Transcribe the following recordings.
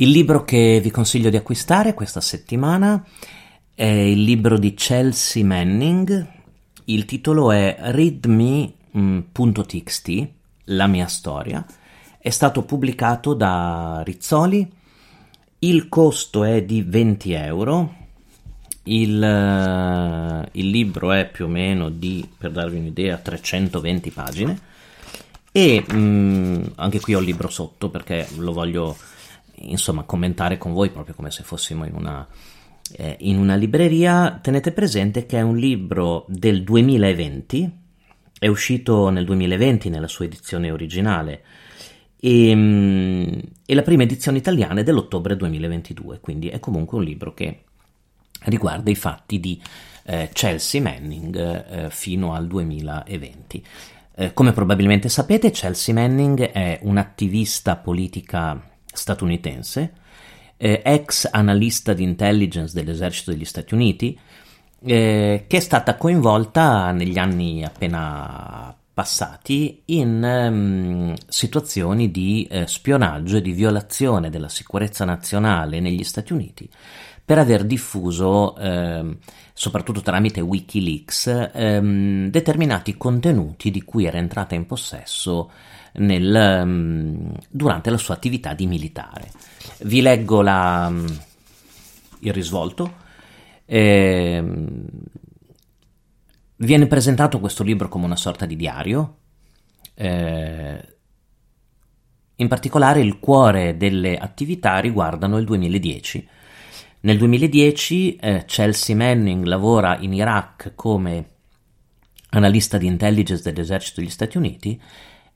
Il libro che vi consiglio di acquistare questa settimana è il libro di Chelsea Manning. Il titolo è readme.txt, la mia storia. È stato pubblicato da Rizzoli. Il costo è di 20 euro. Il, uh, il libro è più o meno di, per darvi un'idea, 320 pagine. E um, anche qui ho il libro sotto perché lo voglio insomma commentare con voi proprio come se fossimo in una, eh, in una libreria, tenete presente che è un libro del 2020, è uscito nel 2020 nella sua edizione originale e, mm, e la prima edizione italiana è dell'ottobre 2022, quindi è comunque un libro che riguarda i fatti di eh, Chelsea Manning eh, fino al 2020. Eh, come probabilmente sapete, Chelsea Manning è un'attivista politica statunitense, eh, ex analista di intelligence dell'esercito degli Stati Uniti, eh, che è stata coinvolta negli anni appena passati in um, situazioni di eh, spionaggio e di violazione della sicurezza nazionale negli Stati Uniti per aver diffuso, eh, soprattutto tramite Wikileaks, ehm, determinati contenuti di cui era entrata in possesso nel, um, durante la sua attività di militare. Vi leggo la, um, il risvolto. Eh, viene presentato questo libro come una sorta di diario. Eh, in particolare il cuore delle attività riguardano il 2010. Nel 2010 eh, Chelsea Manning lavora in Iraq come analista di intelligence dell'esercito degli Stati Uniti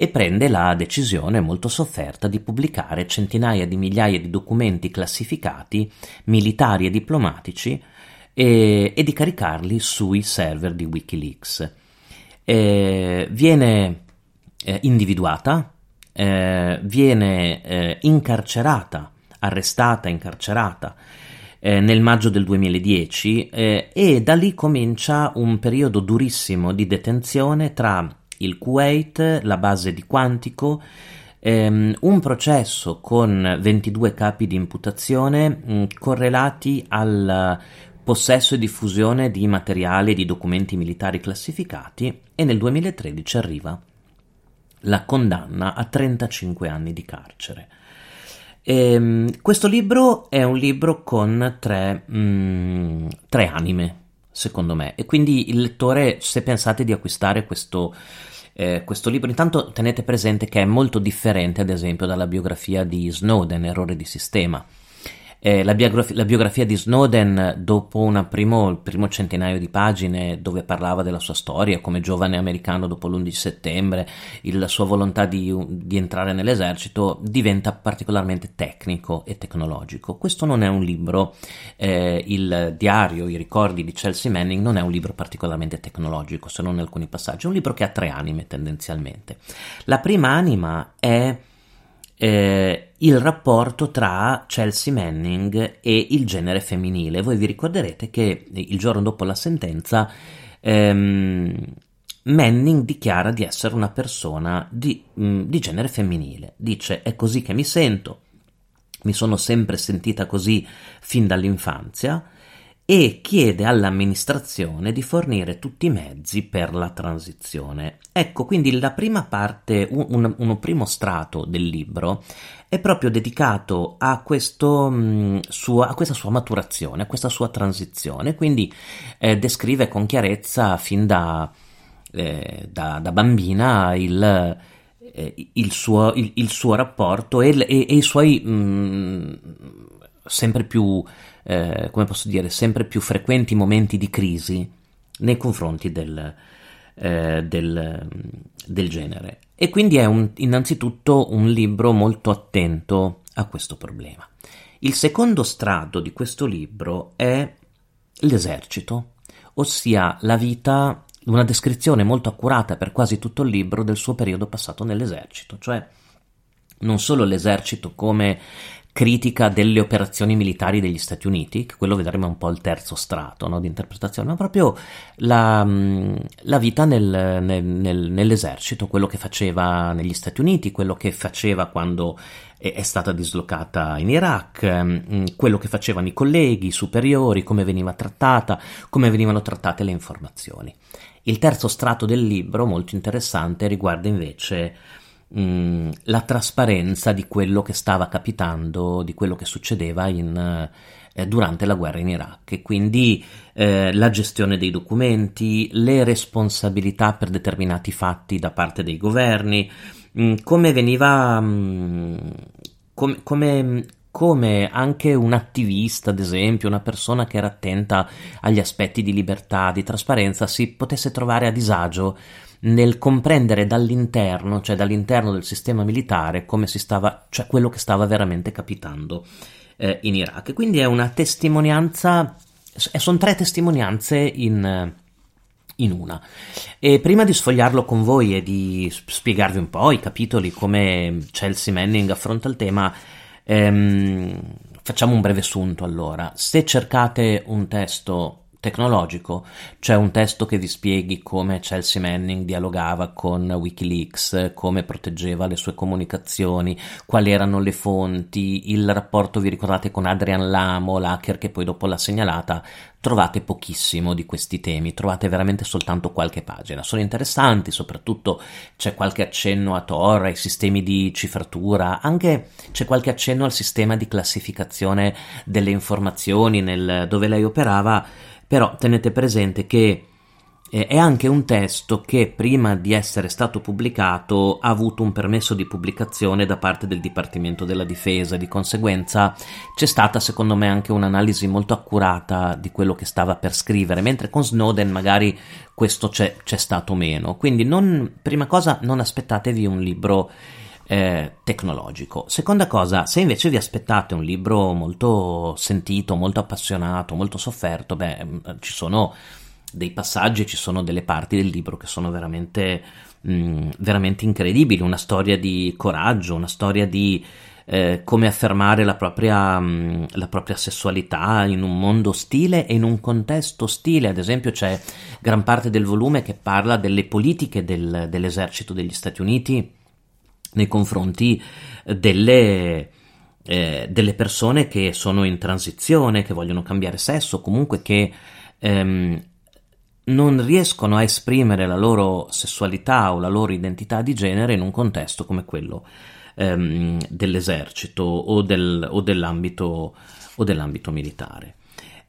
e prende la decisione molto sofferta di pubblicare centinaia di migliaia di documenti classificati, militari e diplomatici, e, e di caricarli sui server di Wikileaks. Eh, viene eh, individuata, eh, viene eh, incarcerata, arrestata, incarcerata eh, nel maggio del 2010 eh, e da lì comincia un periodo durissimo di detenzione tra il Kuwait, la base di Quantico, ehm, un processo con 22 capi di imputazione mh, mm, correlati al possesso e diffusione di materiali e di documenti militari classificati e nel 2013 arriva la condanna a 35 anni di carcere. Ehm, questo libro è un libro con tre, mh, mm, tre anime, secondo me, e quindi il lettore, se pensate di acquistare questo eh, questo libro. Intanto tenete presente che è molto differente, ad esempio, dalla biografia di Snowden, Errore di sistema. Eh, la, biografia, la, biografia, di Snowden, dopo primo, il primo centinaio di pagine dove parlava della sua storia come giovane americano dopo l'11 settembre, la sua volontà di, di, entrare nell'esercito, diventa particolarmente tecnico e tecnologico. Questo non è un libro, eh, il diario, i ricordi di Chelsea Manning non è un libro particolarmente tecnologico, se non in alcuni passaggi, è un libro che ha tre anime tendenzialmente. La prima anima è eh, il rapporto tra Chelsea Manning e il genere femminile. Voi vi ricorderete che il giorno dopo la sentenza ehm, Manning dichiara di essere una persona di, mh, mm, di genere femminile. Dice è così che mi sento, mi sono sempre sentita così fin dall'infanzia e chiede all'amministrazione di fornire tutti i mezzi per la transizione. Ecco, quindi la prima parte, un, un, un primo strato del libro è proprio dedicato a, questo, mh, mm, sua, a, questa sua maturazione, a questa sua transizione, quindi eh, descrive con chiarezza fin da, eh, da, da bambina il, eh, il, suo, il, il, suo, rapporto e, e, e i suoi mh, mm, sempre più eh, come posso dire, sempre più frequenti momenti di crisi nei confronti del, eh, del, del genere. E quindi è un, innanzitutto un libro molto attento a questo problema. Il secondo strato di questo libro è l'esercito, ossia la vita, una descrizione molto accurata per quasi tutto il libro del suo periodo passato nell'esercito, cioè non solo l'esercito come critica delle operazioni militari degli Stati Uniti, che quello vedremo un po' il terzo strato no, di interpretazione, ma proprio la, mm, la vita nel, nel, nel, nell'esercito, quello che faceva negli Stati Uniti, quello che faceva quando è stata dislocata in Iraq, mm, quello che facevano i colleghi, i superiori, come veniva trattata, come venivano trattate le informazioni. Il terzo strato del libro, molto interessante, riguarda invece mm, la trasparenza di quello che stava capitando, di quello che succedeva in, eh, durante la guerra in Iraq. E quindi eh, la gestione dei documenti, le responsabilità per determinati fatti da parte dei governi, mh, mm, come veniva... Mh, mm, come, come, come anche un attivista, ad esempio, una persona che era attenta agli aspetti di libertà, di trasparenza, si potesse trovare a disagio nel comprendere dall'interno, cioè dall'interno del sistema militare, come si stava, cioè quello che stava veramente capitando eh, in Iraq. Quindi è una testimonianza, sono tre testimonianze in, in una. E prima di sfogliarlo con voi e di spiegarvi un po' i capitoli, come Chelsea Manning affronta il tema, ehm, facciamo un breve sunto allora. Se cercate un testo tecnologico. C'è un testo che vi spieghi come Chelsea Manning dialogava con Wikileaks, come proteggeva le sue comunicazioni, quali erano le fonti, il rapporto, vi ricordate, con Adrian Lamo, l'hacker che poi dopo l'ha segnalata. Trovate pochissimo di questi temi, trovate veramente soltanto qualche pagina. Sono interessanti, soprattutto c'è qualche accenno a Tor, ai sistemi di cifratura, anche c'è qualche accenno al sistema di classificazione delle informazioni nel, dove lei operava però tenete presente che eh, è anche un testo che prima di essere stato pubblicato ha avuto un permesso di pubblicazione da parte del Dipartimento della Difesa, di conseguenza c'è stata secondo me anche un'analisi molto accurata di quello che stava per scrivere, mentre con Snowden magari questo c'è, c'è stato meno. Quindi non, prima cosa non aspettatevi un libro eh, tecnologico. Seconda cosa, se invece vi aspettate un libro molto sentito, molto appassionato, molto sofferto, beh, mm, ci sono dei passaggi, ci sono delle parti del libro che sono veramente, mh, mm, veramente incredibili, una storia di coraggio, una storia di eh, come affermare la propria, mh, mm, la propria, sessualità in un mondo ostile e in un contesto ostile. Ad esempio, c'è gran parte del volume che parla delle politiche del, dell'esercito degli Stati Uniti nei confronti delle, eh, delle persone che sono in transizione, che vogliono cambiare sesso, comunque che ehm, non riescono a esprimere la loro sessualità o la loro identità di genere in un contesto come quello ehm, dell'esercito o, del, o, dell'ambito, o dell'ambito militare.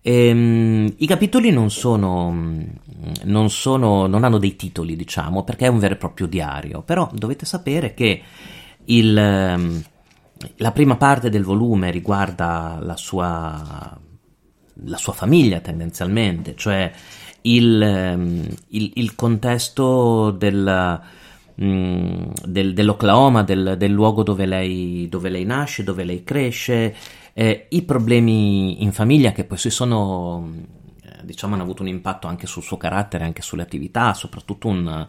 E, um, I capitoli non sono, non sono, non hanno dei titoli, diciamo, perché è un vero e proprio diario, però dovete sapere che il, um, la prima parte del volume riguarda la sua, la sua famiglia tendenzialmente, cioè il, um, il, il contesto del, del, dell'Oklahoma, del, del luogo dove lei, dove lei nasce, dove lei cresce, eh, I problemi in famiglia che poi si sono, diciamo, hanno avuto un impatto anche sul suo carattere, anche sulle attività, soprattutto un,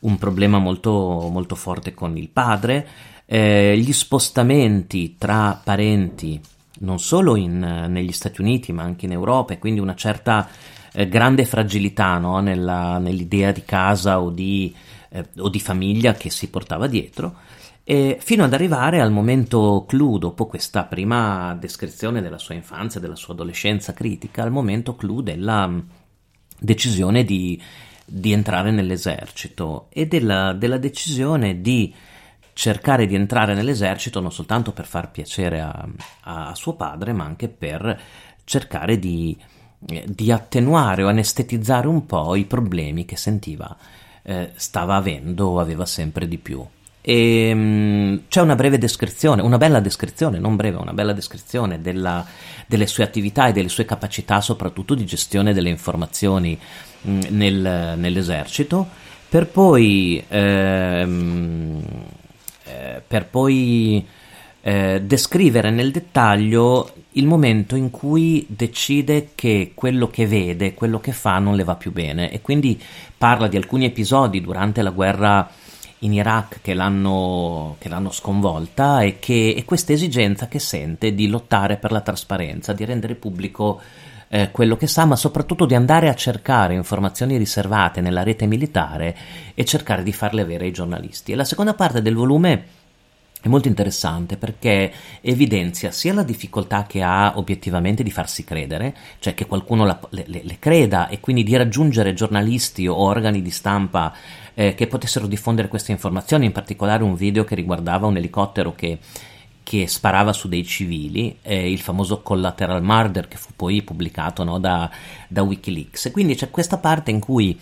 un problema molto, molto forte con il padre, eh, gli spostamenti tra parenti, non solo in, negli Stati Uniti ma anche in Europa, e quindi una certa eh, grande fragilità no? Nella, nell'idea di casa o di, eh, o di famiglia che si portava dietro e fino ad arrivare al momento clou, dopo questa prima descrizione della sua infanzia, della sua adolescenza critica, al momento clou della mm, decisione di, di entrare nell'esercito e della, della, decisione di cercare di entrare nell'esercito non soltanto per far piacere a, a suo padre, ma anche per cercare di, di attenuare o anestetizzare un po' i problemi che sentiva eh, stava avendo o aveva sempre di più. E, um, c'è una breve descrizione, una bella descrizione, non breve, una bella descrizione della, delle sue attività e delle sue capacità, soprattutto di gestione delle informazioni mh, mm, nel, nell'esercito, per poi, ehm, eh, per poi eh, descrivere nel dettaglio il momento in cui decide che quello che vede, quello che fa non le va più bene e quindi parla di alcuni episodi durante la guerra in Iraq che l'hanno, che l'hanno sconvolta e, che, e questa esigenza che sente di lottare per la trasparenza, di rendere pubblico eh, quello che sa, ma soprattutto di andare a cercare informazioni riservate nella rete militare e cercare di farle avere ai giornalisti. E la seconda parte del volume è molto interessante perché evidenzia sia la difficoltà che ha obiettivamente di farsi credere, cioè che qualcuno la, le, le, creda e quindi di raggiungere giornalisti o organi di stampa eh, che potessero diffondere queste informazioni, in particolare un video che riguardava un elicottero che che sparava su dei civili, eh, il famoso collateral murder che fu poi pubblicato no, da, da Wikileaks. Quindi c'è questa parte in cui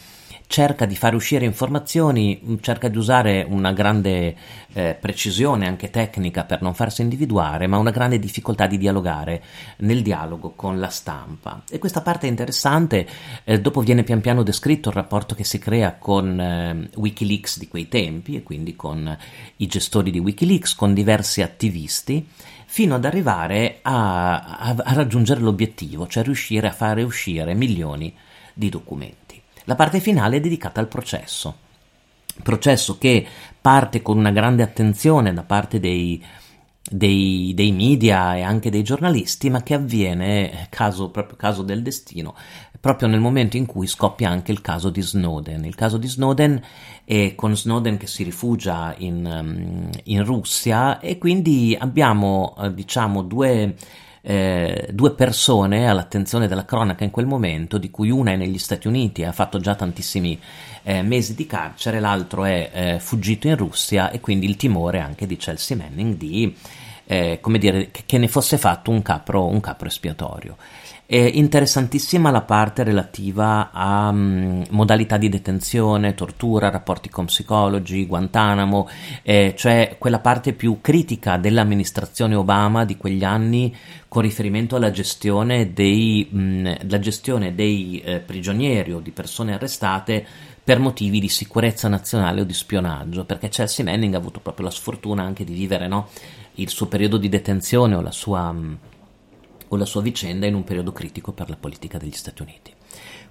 cerca di fare uscire informazioni, mm, cerca di usare una grande eh, precisione anche tecnica per non farsi individuare, ma una grande difficoltà di dialogare nel dialogo con la stampa. E questa parte è interessante, eh, dopo viene pian piano descritto il rapporto che si crea con eh, Wikileaks di quei tempi e quindi con i gestori di Wikileaks, con diversi attivisti fino ad arrivare a, a, a, raggiungere l'obiettivo, cioè riuscire a fare uscire milioni di documenti. La parte finale è dedicata al processo, processo che parte con una grande attenzione da parte dei, dei, dei, media e anche dei giornalisti, ma che avviene, caso, proprio caso del destino, proprio nel momento in cui scoppia anche il caso di Snowden. Il caso di Snowden è con Snowden che si rifugia in, in Russia e quindi abbiamo, eh, diciamo, due eh, due persone all'attenzione della cronaca in quel momento, di cui una è negli Stati Uniti e ha fatto già tantissimi eh, mesi di carcere, l'altro è eh, fuggito in Russia e quindi il timore anche di Chelsea Manning di, eh, come dire, che, ne fosse fatto un capro, un capro espiatorio. È interessantissima la parte relativa a um, modalità di detenzione, tortura, rapporti con psicologi, Guantanamo, eh, cioè quella parte più critica dell'amministrazione Obama di quegli anni con riferimento alla gestione dei, mh, gestione dei eh, prigionieri o di persone arrestate per motivi di sicurezza nazionale o di spionaggio, perché Chelsea Manning ha avuto proprio la sfortuna anche di vivere no, il suo periodo di detenzione o la sua... Mh, o la sua vicenda in un periodo critico per la politica degli Stati Uniti.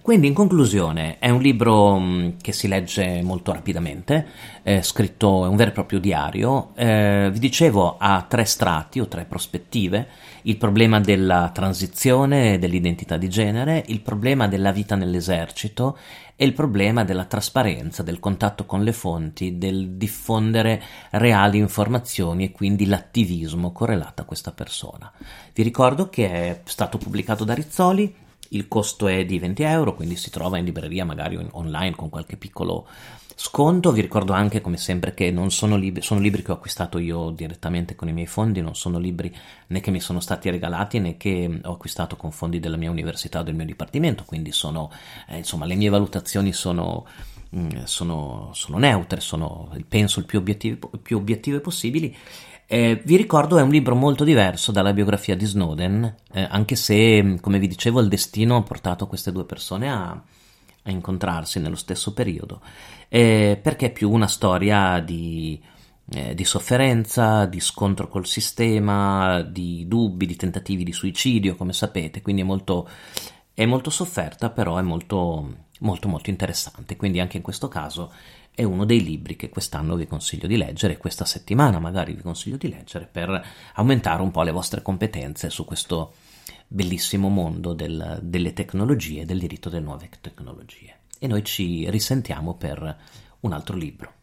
Quindi, in conclusione, è un libro mm, che si legge molto rapidamente, è scritto, è un vero e proprio diario. Eh, vi dicevo, ha tre strati o tre prospettive: il problema della transizione dell'identità di genere, il problema della vita nell'esercito e il problema della trasparenza, del contatto con le fonti, del diffondere reali informazioni e quindi l'attivismo correlato a questa persona. Vi ricordo che è stato pubblicato da Rizzoli, il costo è di 20 euro, quindi si trova in libreria magari online con qualche piccolo sconto. Vi ricordo anche, come sempre, che non sono libri, sono libri che ho acquistato io direttamente con i miei fondi, non sono libri né che mi sono stati regalati né che ho acquistato con fondi della mia università o del mio dipartimento, quindi sono, eh, insomma, le mie valutazioni sono, mm, sono, sono neutre, sono, penso, il più obiettive, più obiettive possibili. Eh, vi ricordo è un libro molto diverso dalla biografia di Snowden, eh, anche se, come vi dicevo, il destino ha portato queste due persone a, a incontrarsi nello stesso periodo eh, perché è più una storia di, eh, di, sofferenza, di scontro col sistema, di dubbi, di tentativi di suicidio, come sapete, quindi è molto, è molto sofferta, però è molto, molto, molto interessante. Quindi anche in questo caso è uno dei libri che quest'anno vi consiglio di leggere, questa settimana magari vi consiglio di leggere per aumentare un po' le vostre competenze su questo bellissimo mondo del, delle tecnologie, del diritto delle nuove tecnologie e noi ci risentiamo per un altro libro.